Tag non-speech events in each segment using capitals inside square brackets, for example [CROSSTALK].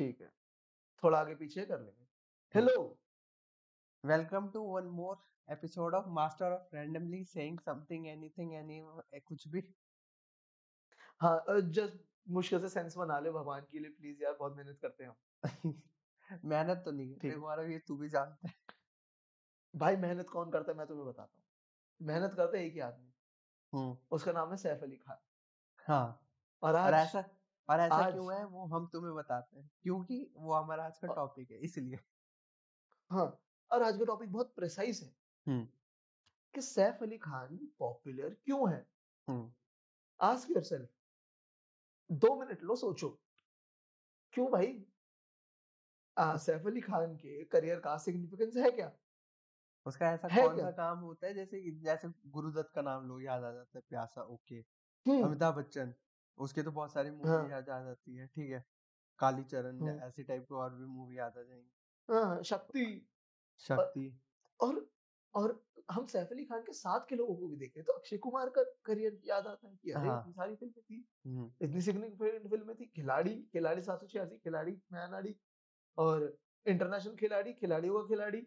ठीक है थोड़ा आगे पीछे कर लेंगे। हम्म। Hello! Welcome to one more episode of master of randomly saying something anything any कुछ भी। हाँ जस्ट मुश्किल से सेंस बना ले भगवान के लिए प्लीज़ यार बहुत मेहनत करते हैं हम [LAUGHS] मेहनत तो नहीं है ठीक। देखो मारो ये तू भी जानता है। भाई मेहनत कौन करता है मैं तुम्हें बताता हूँ। मेहनत करता है एक ही आदमी। हम्म। उसका नाम है सैफ अली खान। हाँ और और ऐसा और ऐसा आज- क्यों है वो हम तुम्हें बताते हैं क्योंकि वो हमारा आज का टॉपिक है इसलिए। हाँ और आज का टॉपिक बहुत प्रिसाइज है। कि सैफ अली खान पॉपुलर क्यों है? आस्क योरसेल्फ दो मिनट लो सोचो। क्यों भाई? आ, सैफ अली खान के करियर का सिग्निफिकेंस है क्या? उसका ऐसा कौन क्या? सा काम होता है जैसे जैसे गुरुदत्त का नाम लो याद आ जाता है प्यासा ओके। अमिताभ बच्चन। उसके तो बहुत सारी मूवी हाँ। याद आ जाती है ठीक है? कालीचरण हम्म। ऐसी टाइप की और भी मूवी याद आ जाएँगी। हाँ, शक्ति। शक्ति। और और हम सैफ अली खान के साथ के लोगों को भी देखें तो अक्षय कुमार का करियर याद आता है कि अरे हाँ। इतनी सारी फ़िल्में थी हम्म। इतनी सिग्निफिकेंट फ़िल्में थी खिलाड़ी खिलाड़ी सात सौ छियासी खिलाड़ी नया नाड़ी और इंटरनेशनल खिलाड़ी खिलाड़ियों का खिलाड़ी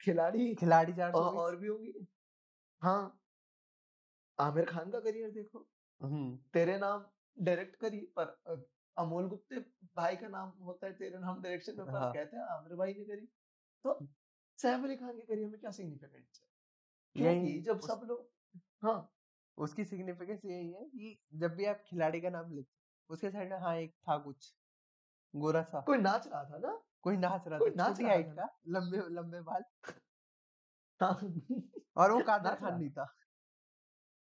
खिलाड़ी खिलाड़ी और, और भी होंगी। हाँ। आमिर खान का करियर देखो। हम्म तेरे नाम डायरेक्ट करी पर अ, अमोल गुप्ते भाई का नाम होता है तेरे नाम डायरेक्शन में पर हाँ। कहते हैं आमिर भाई ने करी। तो सैफ अली खान के करियर में क्या सिग्निफिकेंस है? क्योंकि जब उस- सब लोग हाँ। उसकी सिग्निफिकेंस यही है कि जब भी आप खिलाड़ी का नाम लेते उसके साइड में हाँ एक था कुछ गोरा सा। कोई नाच रहा था ना? कोई नाच रहा कोई था नाच छोटी रहा हाइट था का लंबे लंबे बाल। हाँ। और वो कादर नाच खान नहीं था।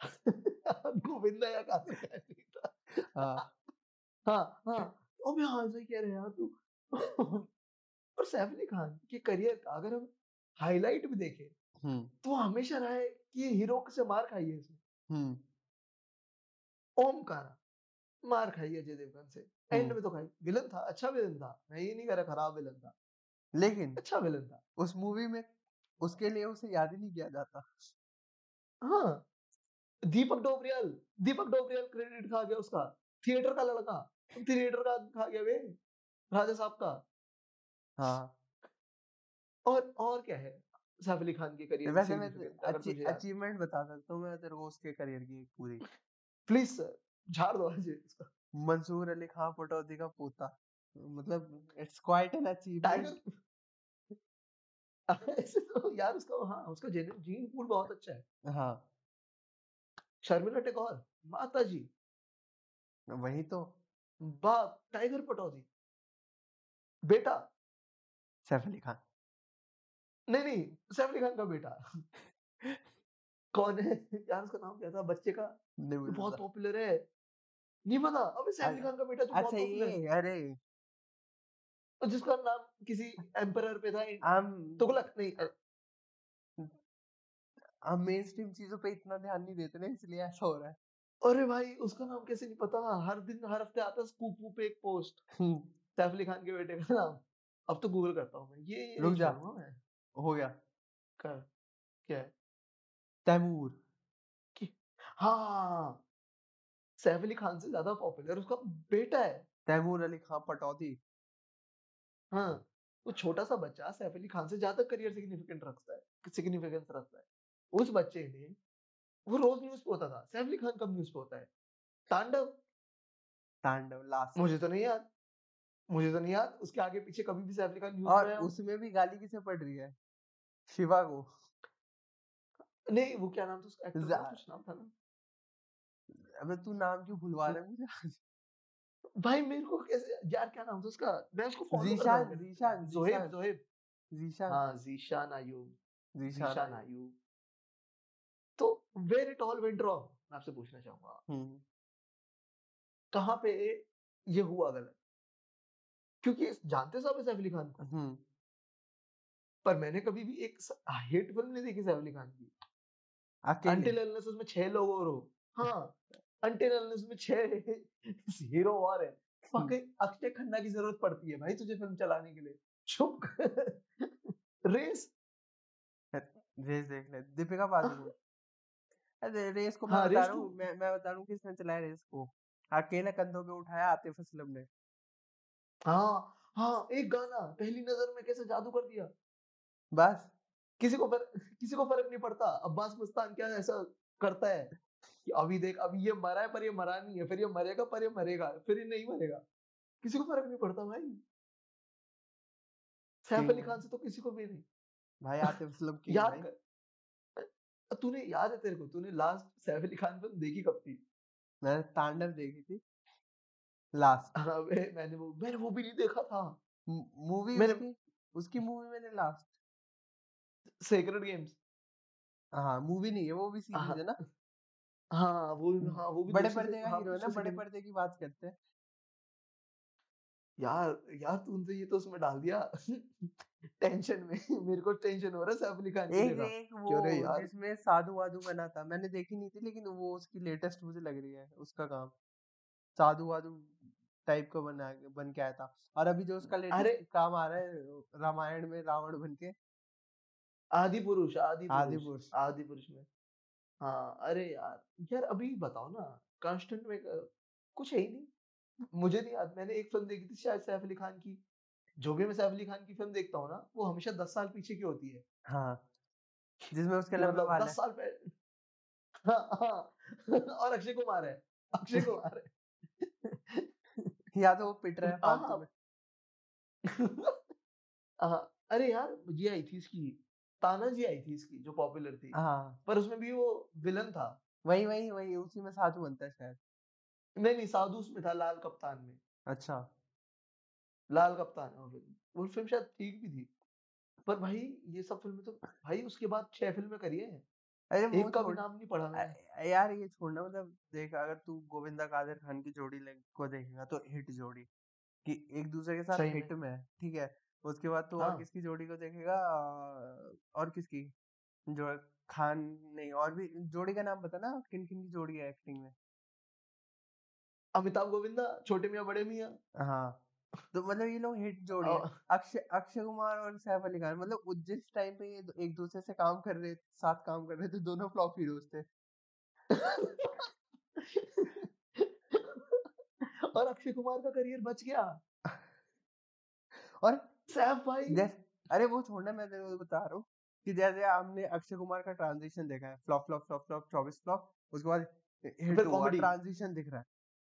[LAUGHS] गोविंदा या खान नहीं था। हाँ हाँ हाँ। अबे हाँ सही कह रहे हैं यार तू और सैफ अली खान के करियर का अगर हम हाईलाइट भी देखें हम्म तो हमेशा रहा है कि ये हीरो से मार खाई है हम्म ओमकारा मार खाई अजय देवगन से। एंड। में तो खाई विलन था अच्छा विलन था। मैं ये नहीं कह रहा खराब विलन था। लेकिन अच्छा विलन था। उस मूवी में उसके लिए उसे याद ही नहीं किया जाता। हाँ। दीपक डोबरियाल दीपक डोबरियाल क्रेडिट खा गया उसका। थिएटर का लड़का थिएटर का खा गया वे राजा साहब का। हाँ। और और क्या है? सैफ अली खान के करियर वैसे मैं अच्छी अचीवमेंट बता सकता हूँ मैं तेरे को उसके करियर की एक पूरी। प्लीज़ सर झाड़ दो आज इसका। मंसूर अली खान पटौदी का पोता। मतलब इट्स क्वाइट एन अचीवमेंट ऐसे तो यार उसका हाँ उसका जीन पूल बहुत अच्छा है। हाँ। शर्मिला टेगोर माता जी वही तो। बाप टाइगर पटौदी। बेटा। सैफ अली खान। नहीं नहीं सैफ अली खान का बेटा। कौन है? यार उसका नाम क्या था? बच्चे का? नहीं बहुत पॉपुलर है। नहीं पता अबे सैफ अली खान का बेटा बहुत अच्छा पॉपुलर है। अरे। जिसका नाम किसी एम्परर पे था तुगलक नहीं हम मेन स्ट्रीम चीज़ों पे इतना ध्यान नहीं देते ना इसलिए ऐसा हो रहा है। अरे भाई उसका नाम कैसे नहीं पता? हर दिन हर हफ़्ते आता है स्कूप पे एक पोस्ट हम्म, सैफ अली खान के बेटे का नाम। अब तो गूगल करता हूँ मैं। ये ये रुक जा। मैं। हो गया। कर। क्या है? तैमूर। हाँ सैफ अली खान से ज़्यादा पॉपुलर उसका बेटा है। तैमूर अली खान पटौदी हाँ वो छोटा सा बच्चा सैफ अली खान से ज़्यादा करियर सिग्निफिकेंट रखता है। सिग्निफिकेंस रखता है। उस बच्चे ने वो रोज न्यूज़ पे होता था सैफ अली खान कब न्यूज़ पे होता है। तांडव। तांडव लास्ट मुझे तो नहीं याद मुझे तो नहीं याद उसके आगे पीछे कभी भी सैफ अली खान न्यूज़ और? उसमें भी गाली किसे पड़ रही है? शिवा को। नहीं वो क्या नाम था उसका एक्टर का कुछ नाम था ना। अबे तू नाम क्यों भुलवा रहा है मुझे? भाई मेरे को कैसे यार क्या नाम था उसका? मैं उसको फॉलो जीशान जीशान जोहेब जोहेब। जीशान। हाँ Zeeshan Ayub. Zeeshan Zeeshan Ayub. Where it all went wrong मैं आपसे पूछना चाहूँगा। हम्म। कहाँ पे ये हुआ गलत? क्योंकि जानते सब सैफ अली खान को? हम्म। पर मैंने कभी भी एक हिट फ़िल्म नहीं देखी सैफ अली खान की। अकेले? अंटिल अनलेस उसमें छह लोग और हो। हाँ अंटिल अनलेस में छह हीरो और है। फकिंग अक्षय खन्ना की ज़रूरत पड़ती है भाई तुझे फ़िल्म चलाने के लिए। चुप रेस रेस देख ले। दीपिका पादुकोण। अरे रेस को मैं हाँ, बता रहा हूँ मैं मैं बता रहा हूँ किसने चलाया रेस को अकेले कंधों पे उठाया आतिफ असलम ने हाँ, हाँ, एक गाना पहली नज़र में कैसे जादू कर दिया। बस। किसी को किसी को फ़र्क नहीं पड़ता। अब्बास मस्तान क्या ऐसा करता है कि अभी देख अभी ये मरा है पर ये मरा नहीं है, फिर ये मरेगा पर ये मरेगा, फिर ये नहीं मरेगा। किसी को फ़र्क नहीं पड़ता भाई। सैफ अली खान से तो किसी को भी नहीं। भाई आतिफ असलम [LAUGHS] किंग याद कर तूने याद है तेरे को तूने लास्ट सैफ अली खान फ़िल्म देखी कब थी? मैंने तांडव देखी थी। लास्ट। हाँ, मैंने वो मैंने वो भी नहीं देखा था। मूवी मैंने उसकी उसकी मूवी मैंने लास्ट सेक्रेड गेम्स। हाँ, मूवी नहीं है वो भी हाँ। सीरीज़ है ना? हाँ, वो हाँ, वो भी बड़े पर्दे का हाँ, हीरो है ना, बड़े पर्दे की बात करते हैं। यार यार तूने ये तो उसमें डाल दिया। टेंशन में मेरे को टेंशन हो रहा है सैफ अली खान एक एक वो यार? जिसमें साधु-वाधु बना था, मैंने देखी नहीं थी लेकिन वो उसकी लेटेस्ट मुझे लग रही है उसका काम। साधु-वाधु टाइप का बना बन के आया था। और अभी जो उसका लेटेस्ट काम आ रहा है रामायण में रावण बन के। आदि पुरुष आदि पुरुष आदि पुरुष में। हाँ अरे यार यार अभी बताओ ना कांस्टेंट में कुछ है ही नहीं। मुझे नहीं याद मैंने एक फ़िल्म देखी थी शायद सैफ अली खान की। जो भी मैं सैफ अली खान की फ़िल्म देखता हूँ ना वो हमेशा दस साल पीछे की होती है। हाँ, जिसमें उसके मतलब दस हैं। साल पहले [LAUGHS] हाँ हाँ और अक्षय कुमार है अक्षय कुमार है। [LAUGHS] या तो वो पिट रहा है हाँ फालतू में। [LAUGHS] हाँ अरे यार ये आई थी इसकी ताना जी आई थी इसकी जो पॉपुलर थी। हाँ, पर उसमें भी वो विलन था। वही वही वही उसी में साधु बनता है शायद। नहीं नहीं साधु उसमें था लाल कप्तान में। अच्छा। लाल कप्तान है वो फ़िल्म वो फ़िल्म शायद ठीक भी थी। पर भाई ये सब फ़िल्में तो भाई उसके बाद छह फ़िल्में करी है। अरे एक का भी नाम नहीं पढ़ा मैंने। यार ये छोड़ना मतलब देख अगर तू गोविंदा कादिर खान की जोड़ी को देखेगा तो हिट जोड़ी कि एक दूसरे के साथ हिट में है ठीक है? उसके बाद तो और हाँ। किसकी जोड़ी को देखेगा? और किसकी? जो खान नहीं और भी जोड़ी का नाम बता ना किन किन की जोड़ी है एक्टिंग में? अमिताभ गोविंदा छोटे मियाँ बड़े मियाँ। हाँ तो मतलब ये लोग हिट जोड़ी अक्षय अक्षय कुमार और सैफ अली खान मतलब जिस टाइम पे ये एक दूसरे से काम कर रहे साथ काम कर रहे थे दोनों फ्लॉप हीरोज थे। और अक्षय कुमार का करियर बच गया। और सैफ भाई। जैसे अरे वो छोड़ना मैं तेरे को बता रहा हूँ कि जैसे हमने अक्षय कुमार का ट्रांजिशन देखा है फ्लॉप फ्लॉप फ्लॉप फ्लॉप चौबीस फ्लॉप उसके बाद ट्रांजिशन दिख रहा है।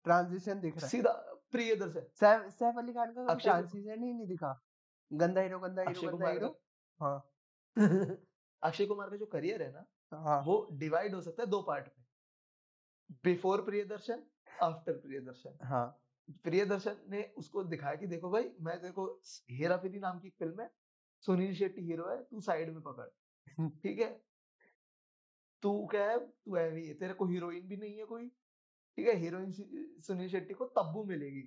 ट्रांजिशन दिख रहा है। सीधा प्रियदर्शन सैफ सैफ अली खान का ट्रांजिशन ही नहीं दिखा। गंदा हीरो गंदा हीरो गंदा हीरो। हाँ। [LAUGHS] अक्षय कुमार का जो करियर है ना हाँ। वो डिवाइड हो सकता है दो पार्ट में। बिफोर प्रियदर्शन आफ्टर प्रियदर्शन हाँ। प्रियदर्शन ने उसको दिखाया कि देखो भाई मैं तेरे को हेरा फेरी नाम की फ़िल्म है सुनील शेट्टी हीरो है तू साइड में पकड़। [LAUGHS] ठीक है? तू क्या है तू है भी है तेरे को हीरोइन भी नहीं है कोई। ठीक है? हीरोइन सुनील शेट्टी को तब्बू मिलेगी।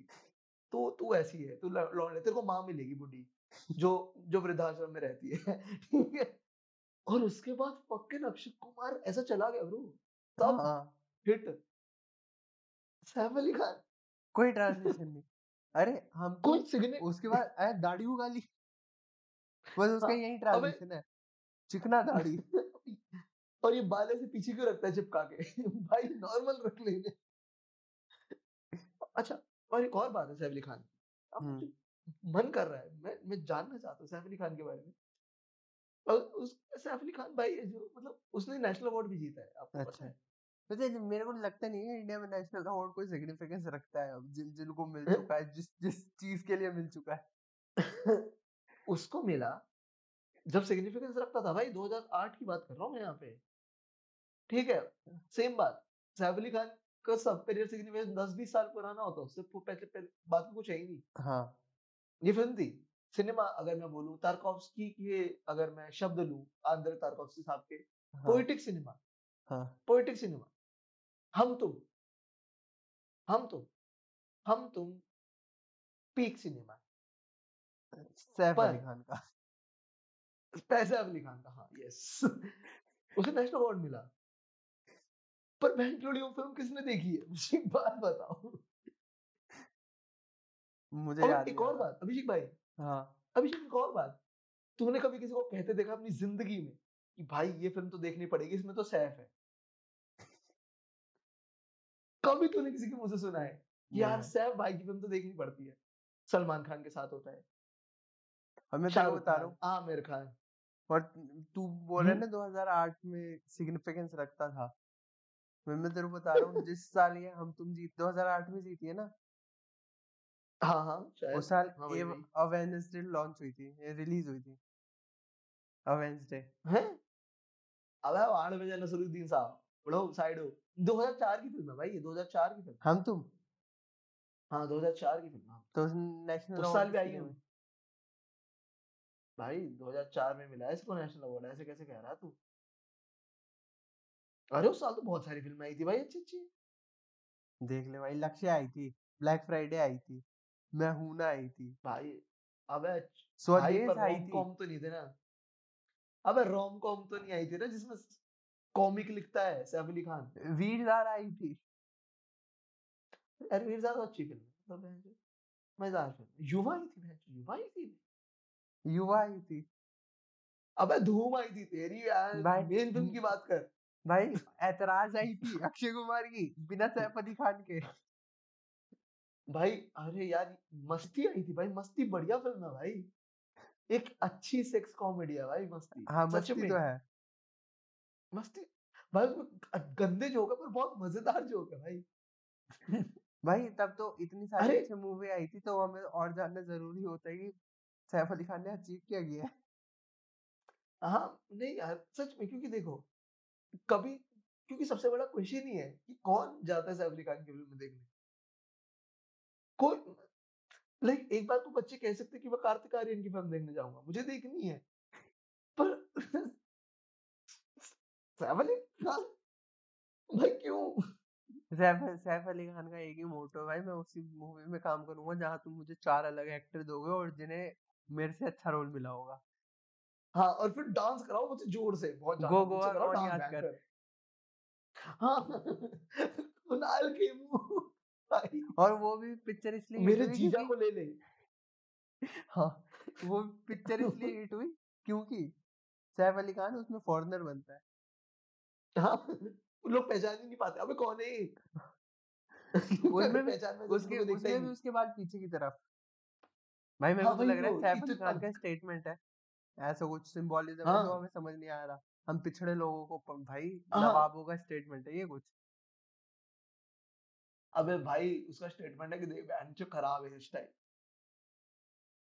तो तू ऐसी है तू लौंडे तेरे को माँ मिलेगी बुढ़ी जो जो वृद्धाश्रम में रहती है [LAUGHS] ठीक है? और उसके बाद फकिंग अक्षय कुमार ऐसा चला गया ब्रो तब हाँ। हिट सैफ अली खान। कोई ट्रांजिशन नहीं। अरे हम तो [LAUGHS] कोई सिग्ने उसके बाद अरे दाढ़ी उगा ली बस उसका हाँ यही ट्रांजिशन है। चिकना दाढ़ी। [LAUGHS] और ये बाल ऐसे पीछे क्यों रखता है चिपका के? भाई नॉर्मल रख लेने अच्छा और एक और बात है सैफ अली खान अब मन कर रहा है मैं मैं जानना चाहता हूँ सैफ अली खान के बारे में। और उस सैफ अली खान भाई जो मतलब उसने नेशनल अवार्ड भी जीता है आपको पता अच्छा। है। वैसे मेरे को लगता नहीं है इंडिया में नेशनल अवार्ड कोई सिग्निफिकेंस रखता है अब जिन जिनको मिल [LAUGHS] चुका है जिस जिस चीज़ के लिए मिल चुका है। [LAUGHS] उसको मिला जब सिग्निफिकेंस रखता था भाई 2008 की बात कर रहा हूँ मैं यहाँ पे। ठीक है सेम बात सैफ अली खान का सब करियर सिग्निफिकेंस 10-20 साल पुराना होता उससे पहले पहले बात में कुछ है ही नहीं। हाँ। ये फ़िल्म थी सिनेमा अगर मैं बोलूँ तारकोव्स्की के अगर मैं शब्द लूँ आंद्रे तारकोव्स्की साहब के हाँ। Poetic cinema. हाँ। Poetic cinema. Hum Tum Hum Tum Hum Tum peak cinema. Saif Ali Khan का। पैसे अली खान का हाँ यस उसे नेशनल अवार्ड मिला। पर बैंटोली वो फ़िल्म किसने देखी है? मुझे एक बात बताओ। मुझे और याद एक और बात अभिषेक भाई। हाँ। अभिषेक एक और बात तूने कभी किसी को कहते देखा अपनी ज़िंदगी में कि भाई ये फ़िल्म तो देखनी पड़ेगी इसमें तो सैफ है? कभी तूने किसी के मुँह से सुना है कि यार सैफ भाई की फ़िल्म तो देखनी पड़ती है? सलमान खान के साथ होता है। मैं तेरे बता रहा हूँ। आमिर खान। और तू बोल रहा हम्म। ना 2008 में सिग्निफिकेंस रखता था। मैं मैं तेरे को बता रहा हूँ जिस साल ये हम तुम जीत 2008 में जीती है ना? हाँ हाँ उस साल हाँ वही। वही लॉन्च हुई थी रिलीज़ हुई थी। अवेंजडे हैं? अबे वाड़ में जाना नसरुद्दीन साहब। बड़ो साइड हो। 2004 की फ़िल्म है भाई ये 2004 की फ़िल्म। हम तुम? हाँ 2004 की फ़िल्म हाँ। तो नेशनल उस साल भी आई है भाई 2004 में मिला है इसको नेशनल अवार्ड ऐसे कैसे कह रहा है तू? अरे उस साल तो बहुत सारी फ़िल्में आई थी भाई अच्छी अच्छी। देख ले भाई लक्ष्य आई थी ब्लैक फ्राइडे आई थी मैं हूँ ना आई थी। भाई अबे स्वदेश आई थी। कॉम तो नहीं थे ना? अबे रोम कॉम तो नहीं आई थी ना जिसमें कॉमिक लिखता है सैफ अली खान? वीरदार आई थी। अरे वीर ज़्यादा अच्छी फ़िल्म है बहन मज़ेदार फ़िल्म युवा आई थी चोद, युवा आई थी? युवा आई थी। अबे धूम आई थी तेरी यार मेन फ़िल्म की बात कर। भाई ऐतराज आई थी अक्षय कुमार की बिना सैफ अली खान के। भाई अरे यार मस्ती आई थी भाई मस्ती बढ़िया फ़िल्म है भाई। एक अच्छी सेक्स कॉमेडी है भाई मस्ती हाँ मस्ती तो है। मस्ती भाई उसमें गंदे जोक है पर बहुत मज़ेदार जोक है भाई। भाई तब तो इतनी सारी अच्छी मूवी आई थी तो हमें और जानना ज़रूरी होता है कि सैफ अली खान ने अचीव क्या किया है? हाँ नहीं यार सच में क्योंकि देखो कभी, क्योंकि सबसे बड़ा क्वेश्चन ही है कि कौन जाता है सैफ अली खान की फ़िल्म देखने। कोई लाइक एक बार तो बच्चे कह सकते कि मैं कार्तिक आर्यन की फ़िल्म देखने जाऊँगा, मुझे देखनी है। पर सैफ अली खान? भाई क्यों? सैफ सैफ अली खान का एक ही मोटो भाई, मैं उसी मूवी में काम करूँगा जहाँ तुम मुझे चार अलग एक्टर दोगे और जिन्हें मेरे से अच्छा रोल मिला होगा। हाँ और फिर डांस कराओ मुझे ज़ोर से बहुत गो ज़्यादा गोवा कराओ डांस कर। हाँ कुणाल खेमू और वो भी पिक्चर इसलिए मेरे जीजा को ले ले। हाँ वो पिक्चर इसलिए [LAUGHS] हिट हुई क्योंकि सैफ अली खान उसमें फॉरेनर बनता है। हाँ लोग पहचान ही नहीं पाते अबे कौन है [LAUGHS] उसमें पहचान तो उसके उसको भी उसके बाद पीछे की तरफ़। भाई मेरे हाँ को तो लग रहा है तो सैफ अली खान का स्टेटमेंट है। ऐसा कुछ सिंबोलिज्म है जो हाँ। हमें समझ नहीं आ रहा। हम पिछड़े लोगों को भाई हाँ। नवाबों का स्टेटमेंट है ये कुछ। अबे भाई उसका स्टेटमेंट है कि देख बहन जो खराब है स्टाइल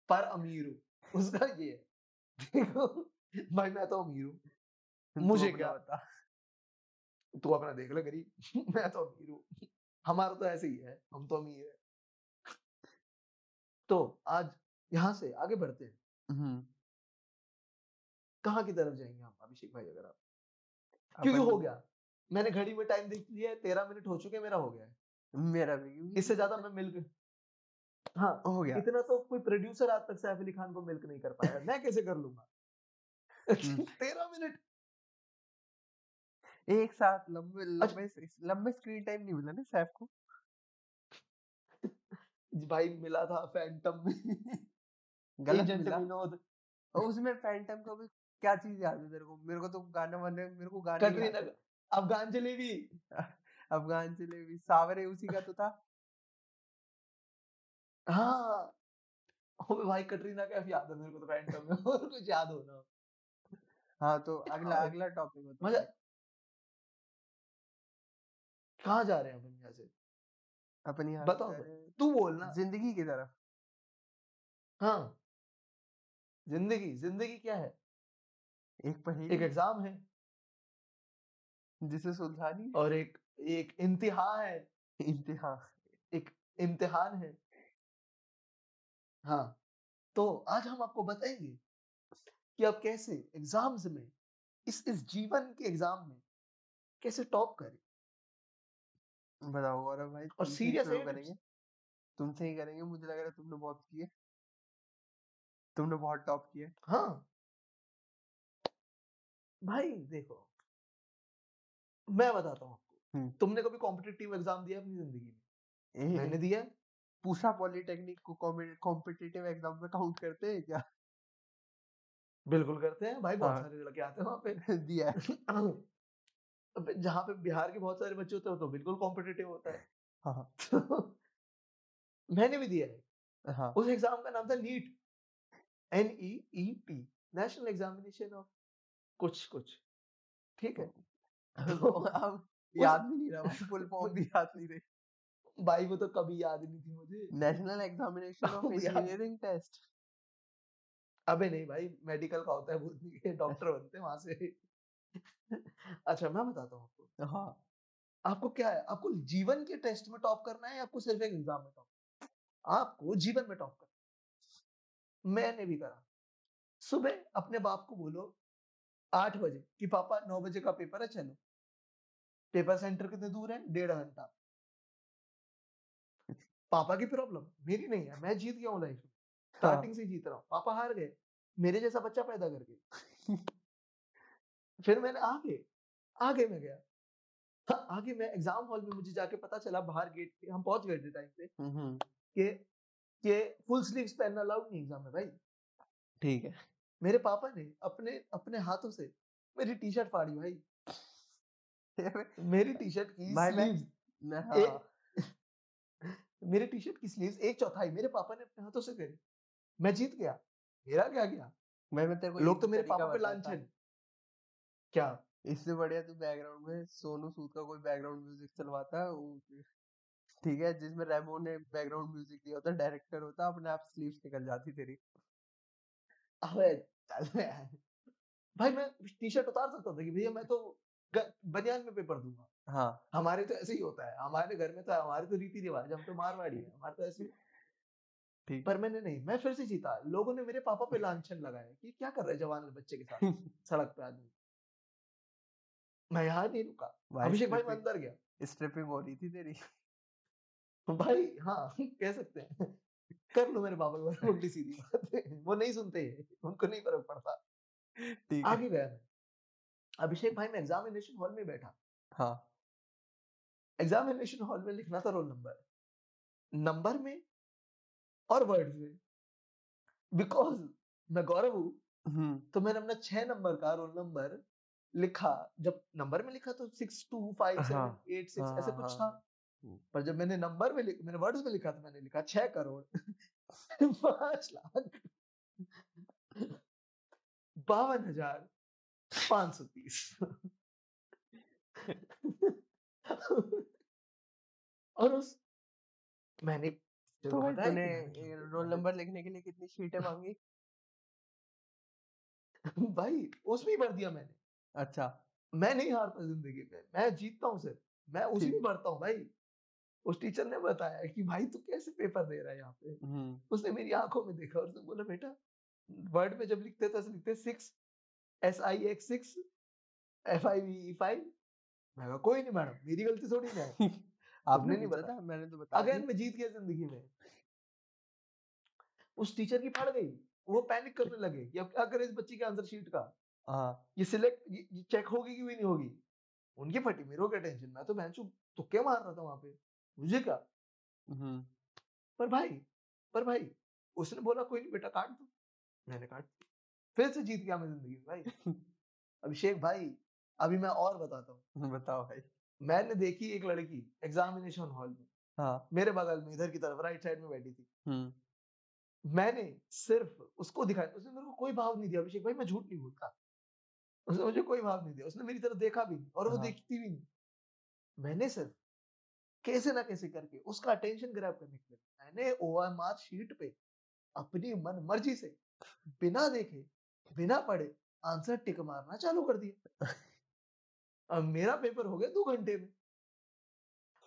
पर अमीर हूँ। उसका ये है। देखो भाई मैं तो अमीर हूँ। मुझे अपना क्या? बता। तू अपना देख ले गरीब। [LAUGHS] मैं तो अमीर हूँ। हमारा तो ऐसे ही है। हम तो अमीर है। तो आज यहाँ से आगे बढ़ते हैं। हम्म। कहाँ की तरफ़ जाएँगे हम अभिषेक भाई अगर आप? क्योंकि हो गया। मैंने घड़ी में टाइम देख लिया है तेरह मिनट हो चुके मेरा हो गया है। मेरा भी इससे ज़्यादा मैं मिल्क हाँ हो गया। इतना तो कोई प्रोड्यूसर आज तक सैफ अली खान को मिल्क नहीं कर पाया। मैं कैसे कर लूँगा? हम्म। [LAUGHS] तेरह मिनट एक साथ लंबे अच्छा लंबे लंबे स्क्रीन टाइम नहीं मिला ना सैफ को? [LAUGHS] भाई मिला था फैंटम में। गलत मिला। विनोद। उसमें फैंटम को भी क्या चीज़ याद है तेरे को? मेरे को तो गाना वाने मेरे को गाने है अफगान जलेबी। [LAUGHS] अफगान जलेबी सावरे उसी का तो था। हाँ। अबे भाई कटरीना कैफ याद है मेरे को तो फैंटम में और कुछ याद हो ना। हाँ तो अगला अगला टॉपिक बता मज़ा कहाँ जा रहे हैं अपन यहाँ से? अपन यहाँ बताओ तो तू बोलना ज़िंदगी की तरफ़। हाँ। ज़िंदगी ज़िंदगी क्या है? एक एक एग्ज़ाम है। जिसे सुलझानी और एक एक इम्तिहान है। इम्तिहान एक इम्तिहान है। हाँ। तो आज हम आपको बताएँगे कि आप कैसे एग्ज़ाम्स में इस इस जीवन के एग्ज़ाम में कैसे टॉप करें। बताओ गौरव भाई और सीरियस करेंगे। तुमसे ही करेंगे मुझे लग रहा है तुमने बहुत किए। तुमने बहुत टॉप किए। हाँ। भाई देखो मैं बताता हूँ आपको। तुमने कभी कॉम्पिटिटिव एग्ज़ाम दिया अपनी ज़िंदगी में? मैंने दिया पूसा पॉलिटेक्निक को कॉम्पिटिटिव एग्ज़ाम में काउंट करते हैं क्या? बिल्कुल करते हैं। भाई बहुत हाँ। सारे लड़के आते हैं वहाँ पे। [LAUGHS] दिया है। [COUGHS] अब जहाँ पे बिहार के बहुत सारे बच्चे होते हैं तो बिल्कुल कॉम्पिटिटिव होता है। [LAUGHS] हाँ तो [LAUGHS] मैंने भी दिया है। हाँ। उस एग्ज़ाम का नाम था NEET. N E E T national examination of कुछ कुछ। ठीक है। तो [LAUGHS] अब याद भी नहीं रहा फुल फॉर्म भी याद नहीं रही। भाई वो तो कभी याद नहीं थी मुझे। National examination [LAUGHS] of engineering test. अबे नहीं भाई मेडिकल का होता है भूतनी के डॉक्टर [LAUGHS] बनते हैं वहाँ से। अच्छा मैं बताता हूँ आपको। हाँ आपको क्या है आपको जीवन के टेस्ट में टॉप करना है या आपको सिर्फ़ एक एग्ज़ाम में टॉप आपको जीवन में टॉप करना है। मैंने भी करा। सुबह अपने बाप को बोलो आठ बजे कि पापा नौ बजे का पेपर है चलो। पेपर सेंटर कितने दूर है? डेढ़ घंटा। पापा की प्रॉब्लम? मेरी नहीं है मैं जीत गया हूँ लाइफ में। स्टार्टिंग से जीत रहा हूँ। पापा हार गए मेरे जैसा बच्चा पैदा करके फिर मैंने आगे आगे मैं गया। हाँ, आगे मैं एग्ज़ाम हॉल में मुझे जाके पता चला बाहर गेट पे हम पहुँच गए थे टाइम पे कि कि फुल स्लीव्स पहनना अलाउड नहीं एग्ज़ाम में भाई। ठीक है। मेरे पापा ने अपने अपने हाथों से मेरी टी शर्ट फाड़ी भाई। मेरी टी शर्ट की स्लीव्स हाँ। मेरी टी शर्ट की स्लीव्स एक चौथाई मेरे पापा ने अपने हाथों से करी मैं जीत गया। मेरा क्या गया? मैं मैं तेरे को लोग तो मेरे पापा पे लांछन। क्या? इससे बढ़िया तू बैकग्राउंड में सोनू सूद का कोई बैकग्राउंड म्यूज़िक चलवाता ठीक है जिसमें रेमो ने बैकग्राउंड म्यूज़िक दिया होता डायरेक्टर होता अपने आप स्लीव्स निकल जाती तेरी। अबे चल बे यार। भाई मैं टी शर्ट उतार सकता था कि भैया मैं तो बनियान में पेपर दूँगा। हाँ। हमारे तो ऐसे ही होता है हमारे घर में तो हमारे तो रीति रिवाज हम तो मारवाड़ी है हमारे तो ऐसे ठीक। पर मैंने नहीं मैं फिर से जीता। लोगों ने मेरे पापा पे [LAUGHS] लांछन लगाया कि क्या कर रहे जवान बच्चे के साथ सड़क पे आदमी? मैं यहाँ नहीं रुका। अभिषेक भाई मैं अंदर गया। स्ट्रिपिंग हो रही थी तेरी। भाई हाँ [LAUGHS] कह सकते हैं। कर लो मेरे पापा के उल्टी सीधी बात वो नहीं सुनते उनको नहीं फ़र्क पड़ता। ठीक आगे गया मैं अभिषेक भाई मैं एग्जामिनेशन हॉल में बैठा। हाँ। एग्जामिनेशन हॉल में लिखना था रोल नंबर नंबर में और वर्ड में। बिकॉज़ मैं गौरव हूँ हम्म। तो मैंने अपना छह नंबर का रोल नंबर लिखा। जब नंबर में लिखा तो six two five seven eight six ऐसे हाँ, कुछ हाँ। था। पर जब मैंने नंबर में लिख मैंने वर्ड्स में लिखा तो मैंने लिखा छह करोड़। पाँच [LAUGHS] लाख बावन हज़ार पाँच सौ तीस। और उस मैंने तो तूने रोल नंबर लिखने के लिए कितनी शीटें मांगी? भाई उसमें भर दिया मैंने। अच्छा। मैं नहीं हारता ज़िंदगी में। मैं जीतता हूँ सिर्फ़। मैं उसी में भरता हूँ भाई। उस टीचर ने बताया कि भाई तू कैसे पेपर दे रहा है यहाँ पे? हम्म। उसने मेरी आँखों में देखा और उसने बोला बेटा वर्ड में जब लिखते तो ऐसे लिखते six S I X six F I V five मैं कहा कोई नहीं मैडम मेरी गलती थोड़ी ना है। [LAUGHS] आपने नहीं बताया। मैंने तो बता अगेन मैं जीत गया ज़िंदगी में उस टीचर की फट गई वो पैनिक करने लगे कि अब क्या करे इस बच्ची के आंसर शीट का? हाँ। ये सिलेक्ट ये, ये चेक होगी कि भी नहीं होगी? उनकी फटी मेरे को टेंशन मैं? तो बेंचू तुक्के मार रहा था वहाँ पे। मुझे क्या? पर भाई पर भाई उसने बोला कोई नहीं बेटा काट दो। मैंने काट फिर से जीत गया मैं ज़िंदगी भाई। [LAUGHS] अभिषेक भाई अभी मैं और बताता हूँ। [LAUGHS] बताओ भाई। मैंने देखी एक लड़की एग्जामिनेशन हॉल में। हाँ। मेरे बगल में इधर की तरफ़ राइट साइड में बैठी थी। मैंने सिर्फ़ उसको दिखाया उसने मेरे को कोई भाव नहीं दिया। अभिषेक भाई मैं झूठ नहीं बोलता। उसने मुझे कोई भाव नहीं दिया। उसने मेरी तरफ़ देखा भी नहीं और वो हाँ। देखती भी नहीं। मैंने सिर्फ़ कैसे ना कैसे करके उसका अटेंशन ग्रैब करने के लिए। मैंने ओएमआर शीट पे अपनी मन मर्ज़ी से बिना देखे बिना पढ़े आंसर टिक मारना चालू कर दिया। अब मेरा पेपर हो गया दो घंटे में।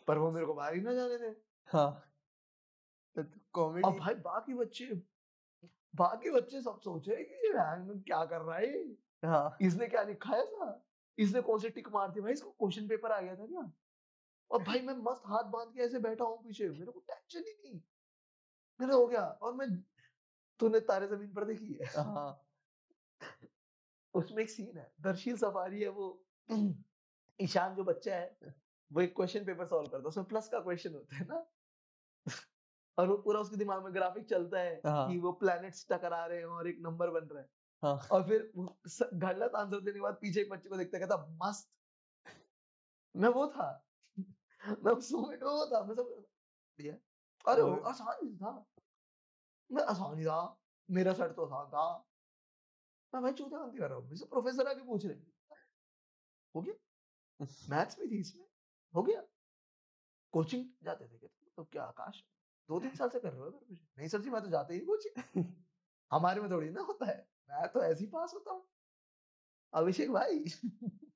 पर वो मेरे को बाहर ही ना जाने दे। हाँ। तो कॉमेडी भाई बाकी बच्चे बाकी बच्चे सब सोचे कि क्या कर रहा है? हाँ। इसने क्या लिखा है था इसने कौन से टिक मार दिया? भाई इसको क्वेश्चन पेपर आ गया था क्या? और भाई मैं मस्त हाथ बाँध के ऐसे बैठा हूँ पीछे। मेरे को टेंशन ही नहीं। मेरा हो गया और मैं तूने तारे ज़मीन पर देखी है। हाँ उसमें एक सीन है। दर्शील सफारी है वो। ईशान जो बच्चा है वो एक क्वेश्चन पेपर सॉल्व करता है। उसमें प्लस का क्वेश्चन होता है ना। और वो पूरा उसके दिमाग में ग्राफिक चलता है हाँ। कि वो प्लैनेट्स टकरा रहे हैं और एक नंबर बन रहा है। हाँ। और फिर गलत आंसर देने के बाद पीछे एक बच्चे को देखता कहता मस्त। मैं वो था। [LAUGHS] मैं था मैं सब अरे वो आसान ही था। मैं आसान ही था मेरा तो आसान था। मैं भाई चूतिया गलती कर रहा हूँ मुझसे प्रोफेसर आके पूछ रहे हो। गया? मैथ्स भी थी इसमें हो गया? कोचिंग जाते थे तो क्या आकाश दो तीन साल से कर रहे हो नहीं सर जी मैं तो जाते ही कोचिंग। हमारे में थोड़ी ना होता है मैं तो ऐसे ही पास होता हूँ। अभिषेक भाई [LAUGHS]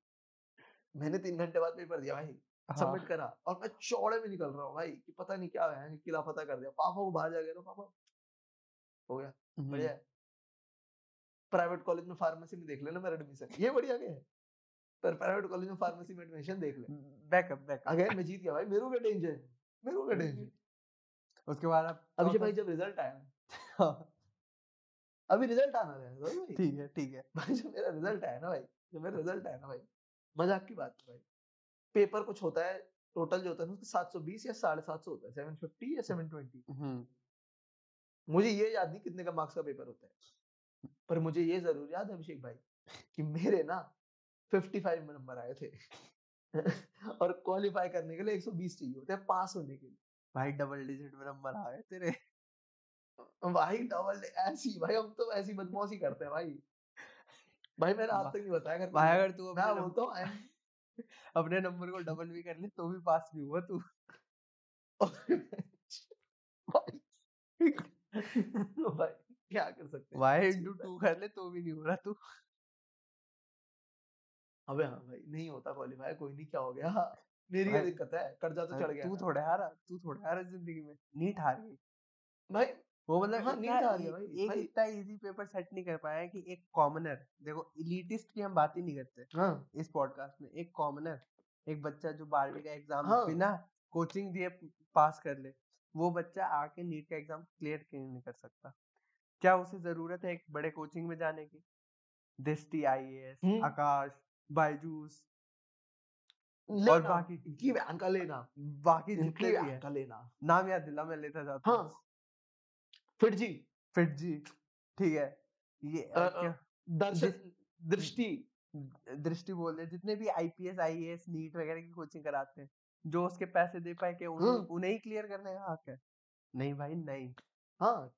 मैंने तीन घंटे बाद पेपर दिया भाई। सबमिट करा और मैं चौड़े में निकल रहा हूँ भाई कि पता नहीं क्या है किला पता कर दिया। पापा को बाहर जा गया तो पापा हो गया हम्म, बढ़िया प्राइवेट कॉलेज में फार्मेसी में देख लेना मेरा एडमिशन ये बढ़िया गया है। पर प्राइवेट कॉलेज में फार्मेसी में एडमिशन देख ले। Backup backup. अगर मैं जीत गया भाई मेरे को क्या टेंशन मेरे को क्या टेंशन उसके बाद आप अभी जब भाई जब रिज़ल्ट आया [LAUGHS] हाँ, अभी रिज़ल्ट आना है ठीक है ठीक है। [LAUGHS] भाई जब मेरा रिज़ल्ट आया ना भाई जब मेरा रिज़ल्ट आया ना भाई मज़ाक की बात है भाई। पेपर कुछ होता है टोटल जो होता है सात सौ बीस या साढ़े सात सौ होता है सेवन फिफ्टी या सेवन ट्वेंटी। मुझे ये याद नहीं कितने का मार्क्स का पेपर होता है। पर मुझे ये ज़रूर याद है अभिषेक भाई कि मेरे ना 55 में नंबर आए थे। [LAUGHS] और क्वालिफाई करने के लिए 120 चाहिए होते हैं पास होने के लिए। भाई डबल डिजिट में नंबर आ गए तेरे। भाई डबल ऐसी भाई हम तो ऐसी बदमाशी करते हैं भाई। भाई मैंने आज तक नहीं बताया कर भाई अगर तू मैं बोलता हूँ अपने नंबर को डबल भी कर ले तो भी पास नहीं हुआ तू। भाई क्या कर सकते वाई इंटू टू कर ले तो भी नहीं हो रहा तू? अबे हाँ भाई नहीं होता क्वालिफाई कोई नहीं क्या हो गया? हाँ, मेरी क्या दिक्कत है कर्जा तो चढ़ गया। तू थोड़ा हारा तू थोड़ा हारा ज़िंदगी में। नीट हार गई। भाई वो मतलब हाँ, नीट हार गया भाई, एक भाई। इतना इजी पेपर सेट नहीं कर पाया कि एक कॉमनर देखो इलीटिस्ट की हम बात ही नहीं करते हाँ। इस पॉडकास्ट में एक कॉमनर एक बच्चा जो बारहवीं का एग्ज़ाम हाँ। बिना कोचिंग दिए पास कर ले वो बच्चा आके नीट का एग्ज़ाम क्लियर क्यों नहीं कर सकता? क्या उसे ज़रूरत है एक बड़े कोचिंग में जाने की? दृष्टि आईएएस हम्म। आकाश बायजूस और बाकी इनकी वैन का लेना। बाकी जितने भी का लेना। नाम याद दिला मैं लेता जाता हाँ। फिर जी। फिट जी ठीक है। ये क्या? दर्शन दृष्टि। दृष्टि बोल रहे जितने भी आईपीएस आईएएस नीट वगैरह की कोचिंग कराते हैं जो उसके पैसे दे पाए उन, हम्म। उन्हें ही क्लियर करने का हक है नहीं भाई नहीं। हाँ।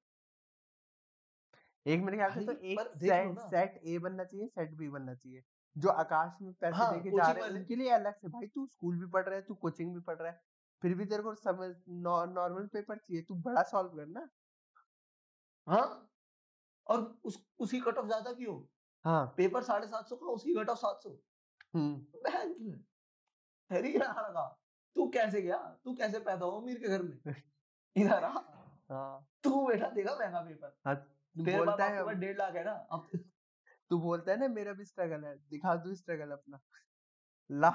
एक मेरे ख्याल से तो एक सेट सेट ए बनना चाहिए सेट बी बनना चाहिए जो आकाश में पैसे हाँ, देके जा रहे हैं उनके लिए अलग से। भाई तू स्कूल भी पढ़ रहा है तू कोचिंग भी पढ़ रहा है फिर भी तेरे को समझ नॉर्मल पेपर चाहिए तू बड़ा सॉल्व करना। हाँ? और उस उसी कट ऑफ़ ज़्यादा क्यों? हाँ। पेपर साढ़े सात सौ का उसकी कट ऑफ़ सात सौ। हम्म। लगा तू कैसे गया? तू कैसे पैदा हुआ अमीर के घर में? [LAUGHS] इधर आ। हाँ। तू बेटा देगा महँगा पेपर? हाँ तेरे बोलता है डेढ़ लाख है ना अब [LAUGHS] तू बोलता है ना मेरा भी स्ट्रगल है। दिखा तू स्ट्रगल अपना। ला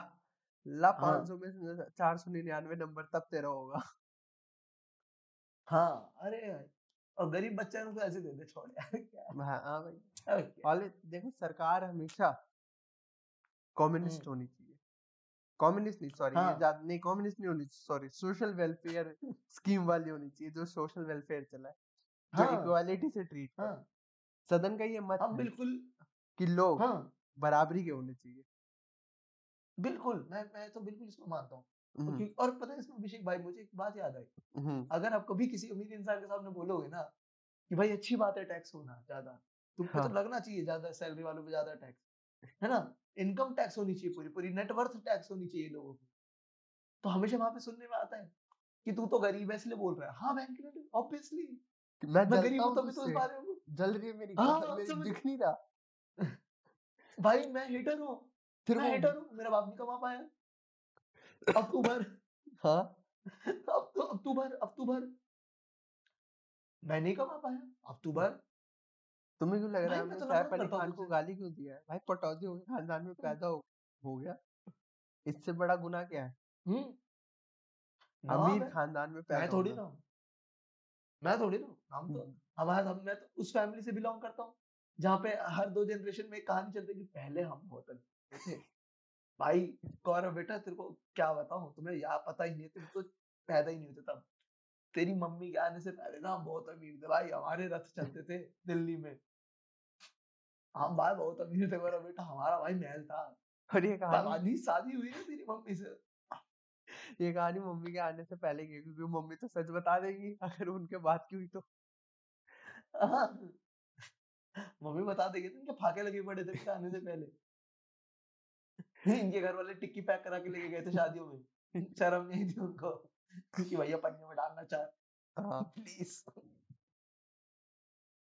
ला हाँ। पाँच सौ में चार सौ निन्यानवे नंबर तब तेरा होगा। हाँ अरे और गरीब बच्चे को ऐसे दे दे छोड़ यार क्या? हाँ हाँ भाई। अरे देखो सरकार हमेशा कम्युनिस्ट हम्म। होनी चाहिए। कम्युनिस्ट नहीं सॉरी हाँ। नहीं कम्युनिस्ट नहीं होनी सॉरी सोशल वेलफेयर स्कीम वाली होनी चाहिए जो सोशल वेलफेयर चला है जो हाँ। इक्वालिटी से ट्रीट हाँ। सदन का ये मत हाँ बिल्कुल। कि लोग हाँ। बराबरी के होने चाहिए। बिल्कुल मैं मैं तो बिल्कुल इसको मानता हूँ। हम्म, और पता है इसमें अभिषेक भाई मुझे एक बात याद आई। हम्म, अगर आप कभी किसी अमीर इंसान के सामने बोलोगे ना कि भाई अच्छी बात है टैक्स होना ज़्यादा तुमको हाँ। तो लगना चाहिए ज़्यादा सैलरी वालों पे ज़्यादा टैक्स। है ना? इनकम टैक्स होनी चाहिए पूरी पूरी नेटवर्थ टैक्स होनी चाहिए लोगों की। तो हमेशा वहाँ पे सुनने में आता है कि तू तो गरीब है इसलिए बोल रहा है। हाँ बैंक ऑब्वियसली मैं मैं गरीब हूँ तभी तो इस बारे में जल रही है मेरी हाँ, मेरी दिख नहीं रहा। [LAUGHS] भाई मैं हेटर हूँ। फिर मैं हेटर हूँ मेरा बाप नहीं कमा पाया। अब तू भर हाँ। अब तो अब तू भर अब तू भर मैं नहीं कमा पाया। अब तू भर तुम्हें क्यों लग रहा है मैं सैफ अली खान को गाली क्यों दिया है? भाई पटौदी हो खानदान में पैदा हो हो गया। इससे बड़ा गुनाह क्या है? हम्म। अमीर खानदान में पैदा मैं थोड़ी ना मैं थोड़ी ना हम तो हम्म, हमारा हम मैं तो उस फैमिली से बिलोंग करता हूँ जहाँ पे हर दो जनरेशन में कहानी चलती है कि पहले हम अमीर थे। भाई गौरव बेटा तेरे को क्या बताऊँ? तुम्हें यार पता ही नहीं तुम तो पैदा ही नहीं होते तब। तेरी मम्मी के आने से पहले ना हम बहुत अमीर थे भाई हमारे रथ चलते थे दिल्ली में। हम भाई बहुत अमीर थे गौरव बेटा हमारा भाई महल था। और ये कहानी शादी शादी हुई ना तेरी मम्मी से। ये कहानी मम्मी के आने से पहले की क्योंकि मम्मी तो सच बता देगी अगर उनके बात की हुई तो। हाँ। मम्मी बता देगी तो इनके फाके लगे पड़े थे आने से पहले? इनके घर वाले टिक्की पैक करा के लेके गए थे शादियों में। शर्म नहीं थी उनको। कि भैया पन्ने में डालना चाह हाँ प्लीज़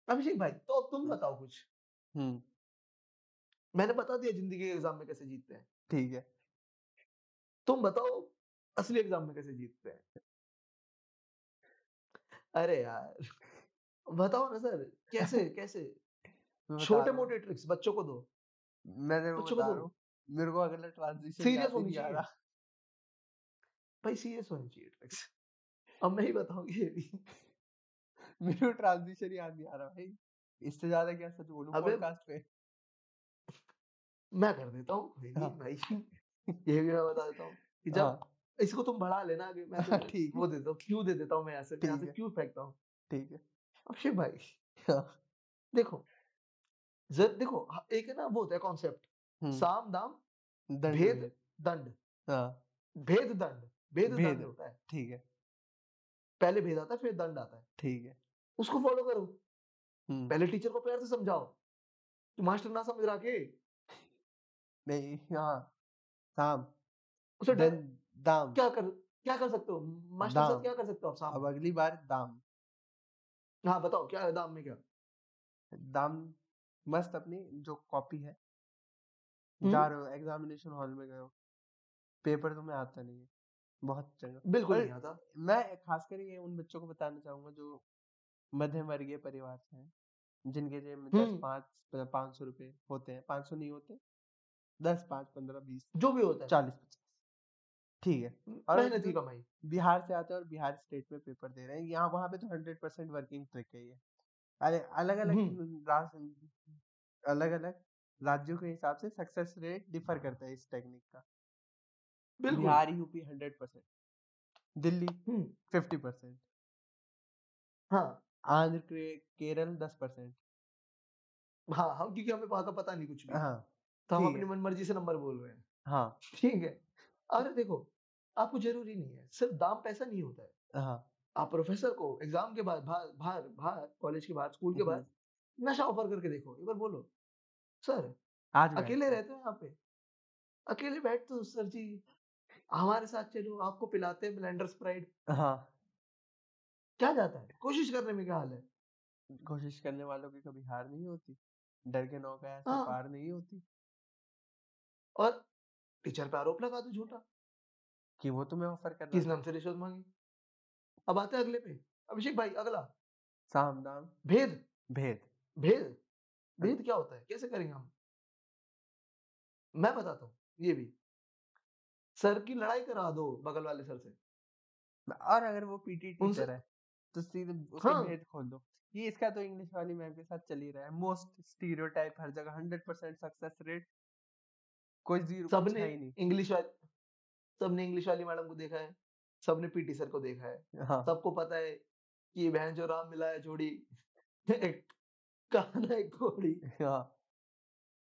अभिषेक भाई तो तुम बताओ कुछ। हम्म। मैंने बता दिया ज़िंदगी के एग्ज़ाम में कैसे जीतते हैं। ठीक है। तुम बताओ असली एग्ज़ाम में कैसे जीतते हैं। अरे यार बताओ ना सर कैसे कैसे? [LAUGHS] छोटे मोटे ट्रिक्स बच्चों को दो। मैं बच्चों को दो। हूँ। मेरे को अगला ट्रांजिशन सीरियस होनी चाहिए। भाई सीरियस होनी चाहिए ट्रिक्स अब मैं ही बताऊँगी ये भी। मेरे को ट्रांजिशन याद नहीं आ रहा भाई। इससे ज़्यादा क्या सच बोलूँ पॉडकास्ट पे? मैं कर देता हूँ हाँ। भाई। ये भी मैं बता देता हूँ कि जब हाँ। इसको तुम बढ़ा लेना आगे मैं [LAUGHS] तुम्हें ठीक वो देता हूँ क्यों दे देता हूँ मैं ऐसे यहाँ से क्यों फेंकता हूँ। ठीक है। अभिषेक भाई हाँ। देखो देखो एक है ना वो होता है कॉन्सेप्ट साम दाम दंड भेद भेद दंड। हाँ। भेद दंड। भेद दंड होता है। ठीक है। पहले भेद आता है फिर दंड आता है। ठीक है। उसको फॉलो करो। हम्म। पहले टीचर को प्यार से समझाओ। कि मास्टर ना समझ रहा के? नहीं हाँ। साम। उसे देन दाम। क्या कर क्या कर सकते हो? मास्टर साथ क्या कर सकते हो आप साम? अब अगली बार दाम। हाँ बताओ क्या है दाम में क्या? दाम मस्त अपनी जो कॉपी है हम्म जा रहे हो एग्जामिनेशन हॉल में गए हो। पेपर तुम्हें आता नहीं है। बहुत चंगा बिल्कुल नहीं आता। मैं खासकर ये उन बच्चों को बताना चाहूँगा जो मध्यम वर्गीय परिवार से हैं जिनके जेब में दस पाँच पाँच सौ रुपए होते हैं। पाँच सौ नहीं होते दस पाँच पंद्रह बीस जो भी होता है। चालीस पचास। ठीक है। और मेहनत की कमाई। बिहार से आते हैं और बिहार स्टेट में पेपर दे रहे हैं। यहाँ वहाँ पे तो हंड्रेड परसेंट वर्किंग ट्रिक है ये। अरे अलग अलग अलग अलग राज्यों के हिसाब से सक्सेस रेट डिफर करता है इस टेक्निक का। Bihar UP hundred percent Delhi fifty percent हाँ। आंध्र के केरल दस परसेंट हाँ हम क्योंकि हमें वहाँ का पता नहीं कुछ भी। हाँ तो हम अपनी है। मनमर्जी से नंबर बोल रहे हैं। हाँ। ठीक है। अरे देखो आपको ज़रूरी नहीं है सिर्फ़ दाम पैसा नहीं होता है। हाँ। आप प्रोफेसर को एग्ज़ाम के बाद बाहर बाहर बाहर कॉलेज के बाद स्कूल के हम्म, बाद नशा ऑफ़र करके देखो एक बार बोलो। सर आज अकेले रहते हो यहाँ पे। अकेले बैठते हो सर जी हमारे साथ चलो आपको पिलाते हैं ब्लेंडर स्प्राइट। हाँ। क्या जाता है? कोशिश करने में क्या हाल है? कोशिश करने वालों की कभी हार नहीं होती। डर के नौका ऐसे हाँ। पार नहीं होती। और टीचर पे आरोप लगा दो झूठा। कि वो तुम्हें ऑफ़र कर किस नाम से रिश्वत मांगी? अब आते हैं अगले पे। अभिषेक भाई अगला। साम दाम भेद। भेद। भेद? भेद क्या होता है? कैसे करेंगे हम? मैं बताता हूँ ये भी। सर की लड़ाई करा दो बगल वाले सर से। और अगर वो पीटी टीचर है तो सीधे उसके हाँ। भेद खोल दो। ये इसका तो इंग्लिश वाली मैम के साथ चल ही रहा है। मोस्ट स्टीरियोटाइप हर जगह हंड्रेड परसेंट सक्सेस रेट कोई ज़ीरो कुछ सबने ही नहीं। इंग्लिश वाली सबने इंग्लिश वाली मैडम को देखा है सबने पीटी सर को देखा है। हाँ। सबको पता है कि बहन जो राम मिला है जोड़ी [LAUGHS] कान्हा एक घोड़ी हाँ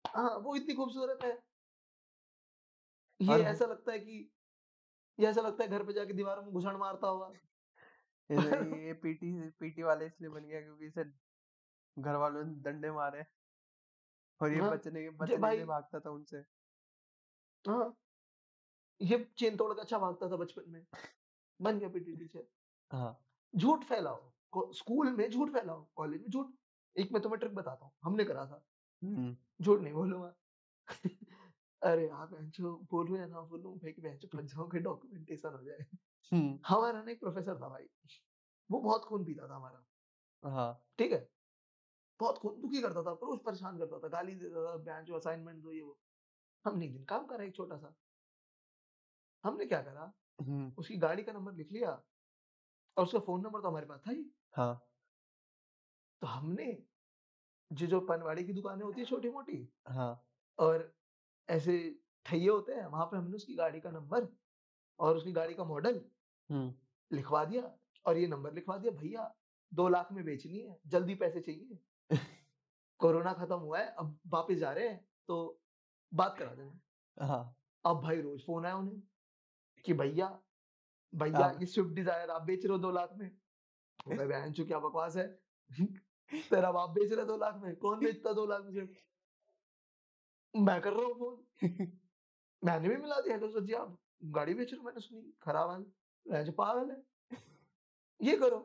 हाँ वो इतनी खूबसूरत है। ये ऐसा लगता है कि ये ऐसा लगता है घर पे जाके दीवारों में घुसड़ मारता होगा। [LAUGHS] ये पीटी पीटी वाले इसलिए बन गया क्योंकि इसे घर वालों ने डंडे मारे और ये हाँ बचने के बचने भाई लिए भागता था उनसे। हाँ ये चेन तोड़ के अच्छा भागता था बचपन में। बन गया पीटी टीचर हाँ। झूठ फैलाओ स्कूल में झूठ फैलाओ कॉलेज में झूठ एक मैं तुम्हें ट्रिक बताता हूँ। हमने करा था। हम्म झूठ नहीं बोलूँगा। [LAUGHS] अरे यार बेंचो बोलूँ या ना बोलूँ भाई कि बेंचो फंस जाऊँ कि डॉक्यूमेंटेशन हो जाए। हम्म। हमारा ना एक प्रोफेसर था भाई। वो बहुत खून पीता था हमारा। हाँ। ठीक है? बहुत खून दुखी करता था रोज परेशान करता था गाली देता था बेंचो असाइनमेंट दो ये वो। हमने एक दिन काम करा एक छोटा सा। हमने क्या करा? हम्म। उसकी गाड़ी का नंबर लिख लिया और उसका फ़ोन नंबर तो हमारे पास था ही। हाँ। तो हमने जो जो पनवाड़ी की दुकानें होती है छोटी मोटी हाँ। और ऐसे ठैये होते हैं वहाँ पे हमने उसकी गाड़ी का नंबर और उसकी गाड़ी का मॉडल लिखवा दिया और ये नंबर लिखवा दिया भैया दो लाख में बेचनी है जल्दी पैसे चाहिए। कोरोना खत्म हुआ है अब वापस जा रहे हैं तो बात करा देना। हाँ। अब भाई रोज फ़ोन आया उन्हें कि भैया भैया ये स्विफ्ट डिज़ायर आप बेच रहे हो दो लाख में? तो [LAUGHS] क्या बकवास है? [LAUGHS] तेरा बाप बेच रहा है 2 लाख में, कौन बेचता 2 लाख में सिर्फ़? मैं कर रहा हूँ फ़ोन। मैंने भी मिला दिया, हेलो सर जी आप गाड़ी बेच रहे हो मैंने सुनी, खराब। भैंचो पागल है। ये करो।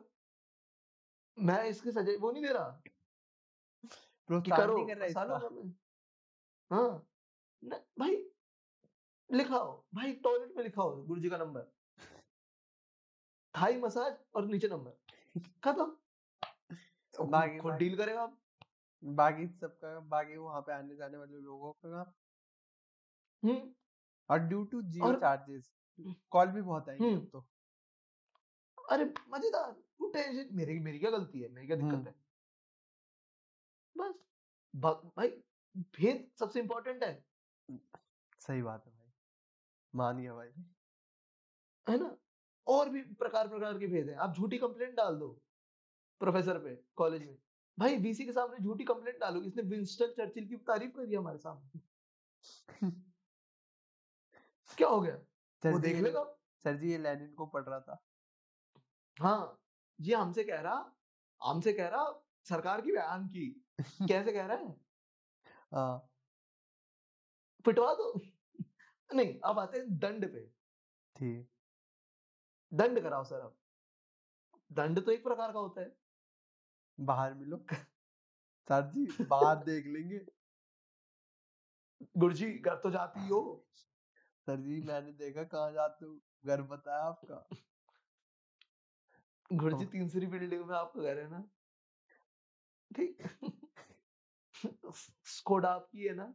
मैं इसके सजे वो नहीं दे रहा। करो, नहीं कर रहा। हाँ, न भाई लिखाओ, भाई टॉयलेट में लिखाओ गुरुजी का नंबर। थाई मसाज और नीचे नंबर, खत्म। तो खुद बाकी खुद बाकी डील करेगा बाकी सबका बाकी वहाँ पे आने-जाने वाले लोगों का हुँ। और due to Jio charges call भी बहुत आएँगी। अब तो। अरे मज़ेदार, तू टेंशन मेरी मेरी क्या गलती है? मेरी क्या दिक्कत है? बस, भाई भेद सबसे इम्पोर्टेंट है। सही बात है भाई। मान गया भाई। है ना? और भी प्रकार-प्रकार के भेद हैं। आप झूठी कंप्लेंट डाल दो, प्रोफ़ेसर पे कॉलेज में। भाई वीसी के सामने झूठी कंप्लेंट डालो, इसने विंस्टन चर्चिल की तारीफ़ करी हमारे सामने। [LAUGHS] क्या हो गया? सर वो देख लेगा। सर जी ये लेनिन को पढ़ रहा था। हाँ, ये हमसे कह रहा हमसे कह रहा सरकार की बयान की। कैसे कह रहा है? [LAUGHS] हाँ। पिटवा दो। नहीं, अब आते हैं दंड पे। ठीक। दंड कराओ सर अब। दंड तो एक प्रकार का होता है। बाहर मिलो। सर जी बाहर देख लेंगे। गुरुजी घर तो जाती हो। सर जी मैंने देखा कहाँ जाते हो? घर बताया आपका? गुरुजी तो तीसरी बिल्डिंग में आपका घर है ना? ठीक। स्कोडा आपकी है ना?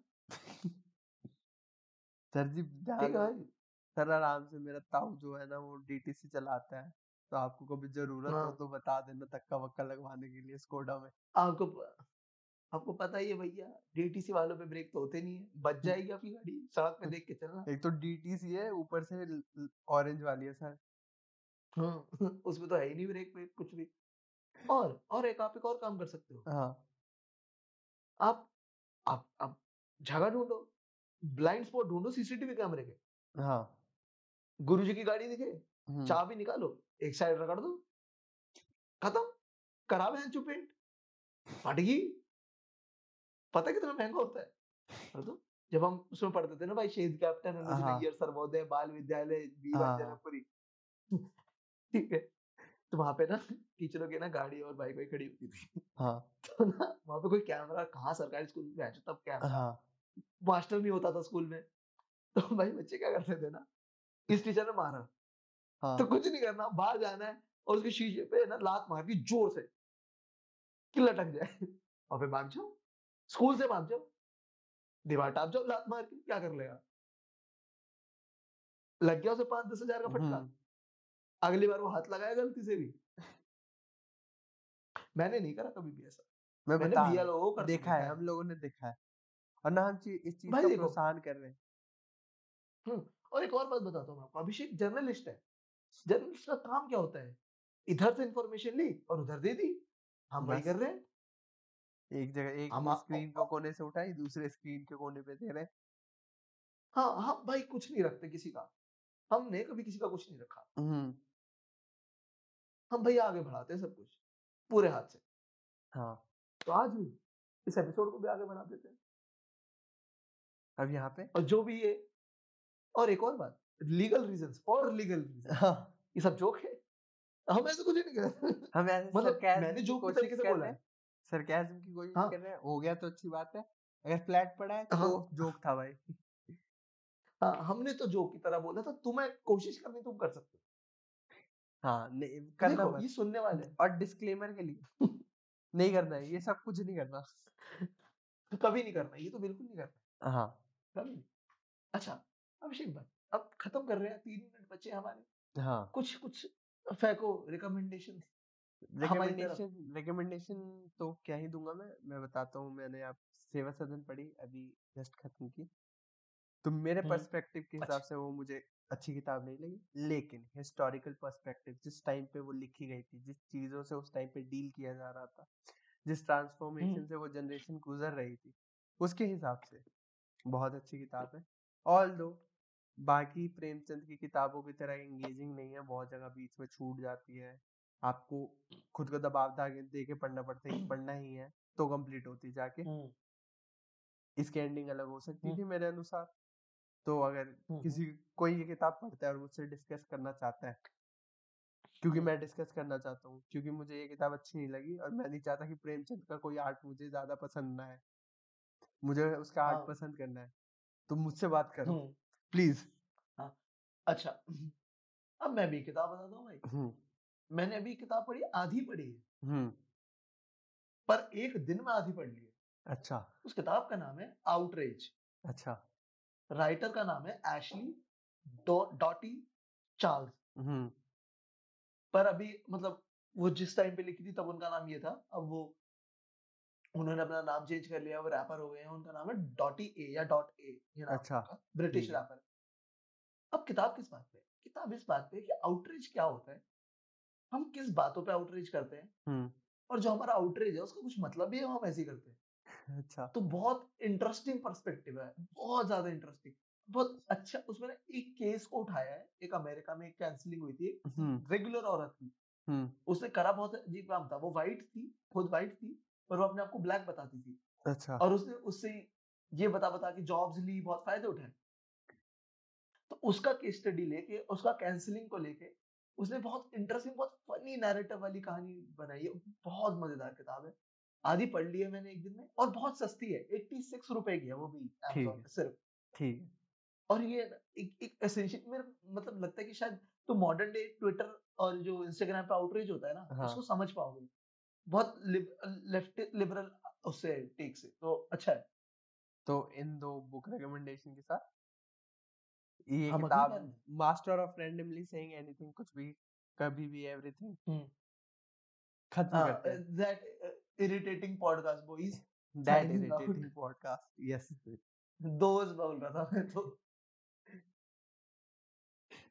सर जी भाई। सर आराम से मेरा ताऊ जो है ना वो डीटीसी चलाता है। तो आपको कभी ज़रूरत हो हाँ। तो बता देना धक्का-वक्का लगवाने के लिए स्कोडा में। आपको प आपको पता ही है भैया, डीटीसी वालों पे ब्रेक तो होते नहीं है। बच जाएगी आपकी गाड़ी, सड़क पे देख के चलना। एक तो डीटीसी है ऊपर से ऑरेंज वाली है सर। हाँ, [LAUGHS] उसमें तो है ही नहीं ब्रेक-वेक कुछ भी। और और एक आप एक और काम कर सकते हो। हाँ। आप आप आप जगह ढूँढो, ब्लाइंड स्पॉट ढूँढो सीसीटीवी कैमरे के। हाँ। गुरुजी की गाड़ी दिखे। चाबी निकालो, एक साइड रगड़ दो। खत्म, करा भैंचो पेंट। फट गई। पता है कितना महँगा होता है? दो। जब हम उसमें पढ़ते थे ना भाई शहीद कैप्टन हाँ। सर्वोदय बाल विद्यालय वी1 हाँ, हाँ। जनकपुरी। ठीक है। तो वहाँ पे ना टीचरों की ना गाड़ी और बाइक वाइक खड़ी होती थी। हाँ। तो ना वहाँ पे कोई कैमरा कहाँ सरकारी स्कूल में तब कैमरा। हाँ। मास्टर नहीं होता था स्कूल में। तो भाई बच्चे क्या करते थे ना, इस टीचर ने मारा। तो हाँ। कुछ नहीं करना, बाहर जाना है और उसके शीशे पे ना लात मार दी ज़ोर से। कि लटक जाए [LAUGHS] और फिर भाग जाओ। स्कूल से भाग जाओ। दीवार टाँप जाओ लात मार के, क्या कर लेगा? लग गया उसे 5-10 हज़ार का फटका। अगली बार वो हाथ लगाया गलती से भी। [LAUGHS] मैंने नहीं करा कभी भी ऐसा। मैं मैंने भैया लोगों को देखा है, देखा है। हम लोगों ने देखा है। और ना हम ची इस चीज़ का प्रोत्साहन कर रहे हैं। और एक और बात बताता हूँ आपको। अभिषेक जर्नलिस्ट है। जर्नलिस्ट का काम क्या होता है? इधर से इन्फॉर्मेशन ली और उधर दे दी। हम वही कर रहे हैं। एक जगह एक हम स्क्रीन को कोने से उठाई, दूसरे स्क्रीन के कोने पे दे रहे हैं। हाँ, हम भाई कुछ नहीं रखते किसी का। हमने कभी किसी का कुछ नहीं रखा। हम भैया आगे बढ़ाते हैं सब कुछ, पूरे हाथ से। हाँ। तो आज भी इस एपिसोड को भी आगे बढ़ा देते हैं। अब यहाँ पे और जो भी ये और एक और बात, legal reasons for legal reasons हाँ। ये सब जोक है। हम ऐसा कुछ नहीं कर रहे। हम ऐसे मतलब मैंने जोक की तरीके से बोला है। हैं। सरकैज़्म की कोशिश हाँ। कर रहे हैं। हो गया तो अच्छी बात है। अगर फ्लैट पड़ा है तो हाँ। जोक था भाई। हाँ, हमने तो जोक की तरह बोला था, तुम्हें कोशिश करनी तुम कर सकते हो। हाँ, नहीं करना मत। ये सुनने वाले और डिस्क्लेमर के लिए नहीं करना है, ये सब कुछ नहीं करना। कभी नहीं करना, ये तो बिल्कुल नहीं करना। हाँ। कभी। अच्छा, अभिषेक भाई, अब खत्म कर रहे हैं, 3 मिनट बचे हमारे। हाँ। कुछ कुछ फेंको रिकमेंडेशन रिकमेंडेशन रिकमेंडेशन तो क्या ही दूँगा मैं। मैं बताता हूँ मैंने आप सेवा सदन पढ़ी, अभी जस्ट खत्म की। तो मेरे पर्सपेक्टिव के हिसाब अच्छा। से वो मुझे अच्छी किताब नहीं लगी। लेकिन हिस्टोरिकल पर्सपेक्टिव जिस टाइम पे वो लिखी गई थी, जिस चीज़ों से उस टाइम पे डील किया जा रहा था, जिस ट्रांसफॉर्मेशन से वो जनरेशन गुज़र रही थी, उसके हिसाब से बहुत अच्छी किताब है। ऑल्दो बाकी प्रेमचंद की किताबों की तरह एंगेजिंग नहीं है, बहुत जगह बीच में छूट जाती है। आपको खुद को दबाव दे के पढ़ना पड़ता है पढ़ना ही है तो कंप्लीट होती जाके। इसकी एंडिंग अलग हो सकती थी मेरे अनुसार। तो अगर। किसी कोई ये किताब पढ़ता है और मुझसे डिस्कस करना चाहता है। क्योंकि मैं डिस्कस करना चाहता हूँ क्योंकि मुझे ये किताब अच्छी नहीं लगी और मैं नहीं चाहता कि प्रेमचंद का कोई आर्ट मुझे ज़्यादा पसंद ना है मुझे उसका आर्ट हाँ। पसंद करना है। तो मुझसे बात करो। प्लीज़ हाँ, अच्छा अब मैं भी किताब बताता हूँ भाई। हम्म मैंने अभी किताब पढ़ी आधी पढ़ी है, हम्म पर एक दिन में आधी पढ़ ली है। अच्छा उस किताब का नाम है आउटरेज। अच्छा राइटर का नाम है एशली डॉटी चार्ल्स। हम्म पर अभी मतलब वो जिस टाइम पे लिखी थी तब उनका नाम ये था। अब वो उन्होंने अपना नाम चेंज कर लिया, वो रैपर हो गए हैं। उनका नाम है डॉटी ए या डॉट ए ये नाम अच्छा, ब्रिटिश रैपर। अब किताब किस बात पे किताब इस बात पे कि आउटरीच क्या होता है? हम किस बातों पे आउटरीच करते हैं? हम्म और जो हमारा आउटरीच है उसका कुछ मतलब भी है हम ऐसे ही करते हैं। [LAUGHS] अच्छा तो बहुत इंटरेस्टिंग पर्सपेक्टिव है, बहुत ज़्यादा इंटरेस्टिंग। बहुत अच्छा उसमें ना एक केस को उठाया है, एक अमेरिका में एक कैंसलिंग हुई थी, हम्म रेगुलर औरत थी। हम्म उसने करा बहुत अजीब काम था। वो वाइट थी, खुद वाइट थी, पर वो अपने आप को ब्लैक बताती थी। अच्छा और उसने उससे ये बता-बता के जॉब्स ली, बहुत फ़ायदे उठाए। तो उसका केस स्टडी लेके, उसका कैंसलिंग को लेके, उसने बहुत इंटरेस्टिंग, बहुत फनी नैरेटिव वाली कहानी बनाई है। बहुत मज़ेदार किताब है। आधी पढ़ ली है मैंने एक दिन में और बहुत सस्ती है। ₹86 की है वो भी अमेज़न पे सिर्फ़। ठीक और ये एक एक एसेंशियल मेरा मतलब लगता है कि शायद तो मॉडर्न डे ट्विटर और जो इंस्टाग्राम पे आउटरीच होता है ना, हाँ। उसको समझ पाओगे। बहुत लेफ़्ट लिबरल उससे टेक से, तो अच्छा है। तो इन दो बुक रिकमेंडेशन के साथ ये किताब master of randomly saying anything कुछ भी कभी भी एवरीथिंग हुँ। खत्म हाँ, करते हैं that irritating podcast boys that irritating podcast yes दोस्त बोल रहा था मैं तो।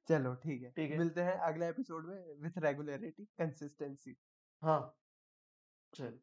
चलो ठीक है ठीक है। मिलते हैं अगले एपिसोड में विथ रेगुलरिटी कंसिस्टेंसी हाँ। चल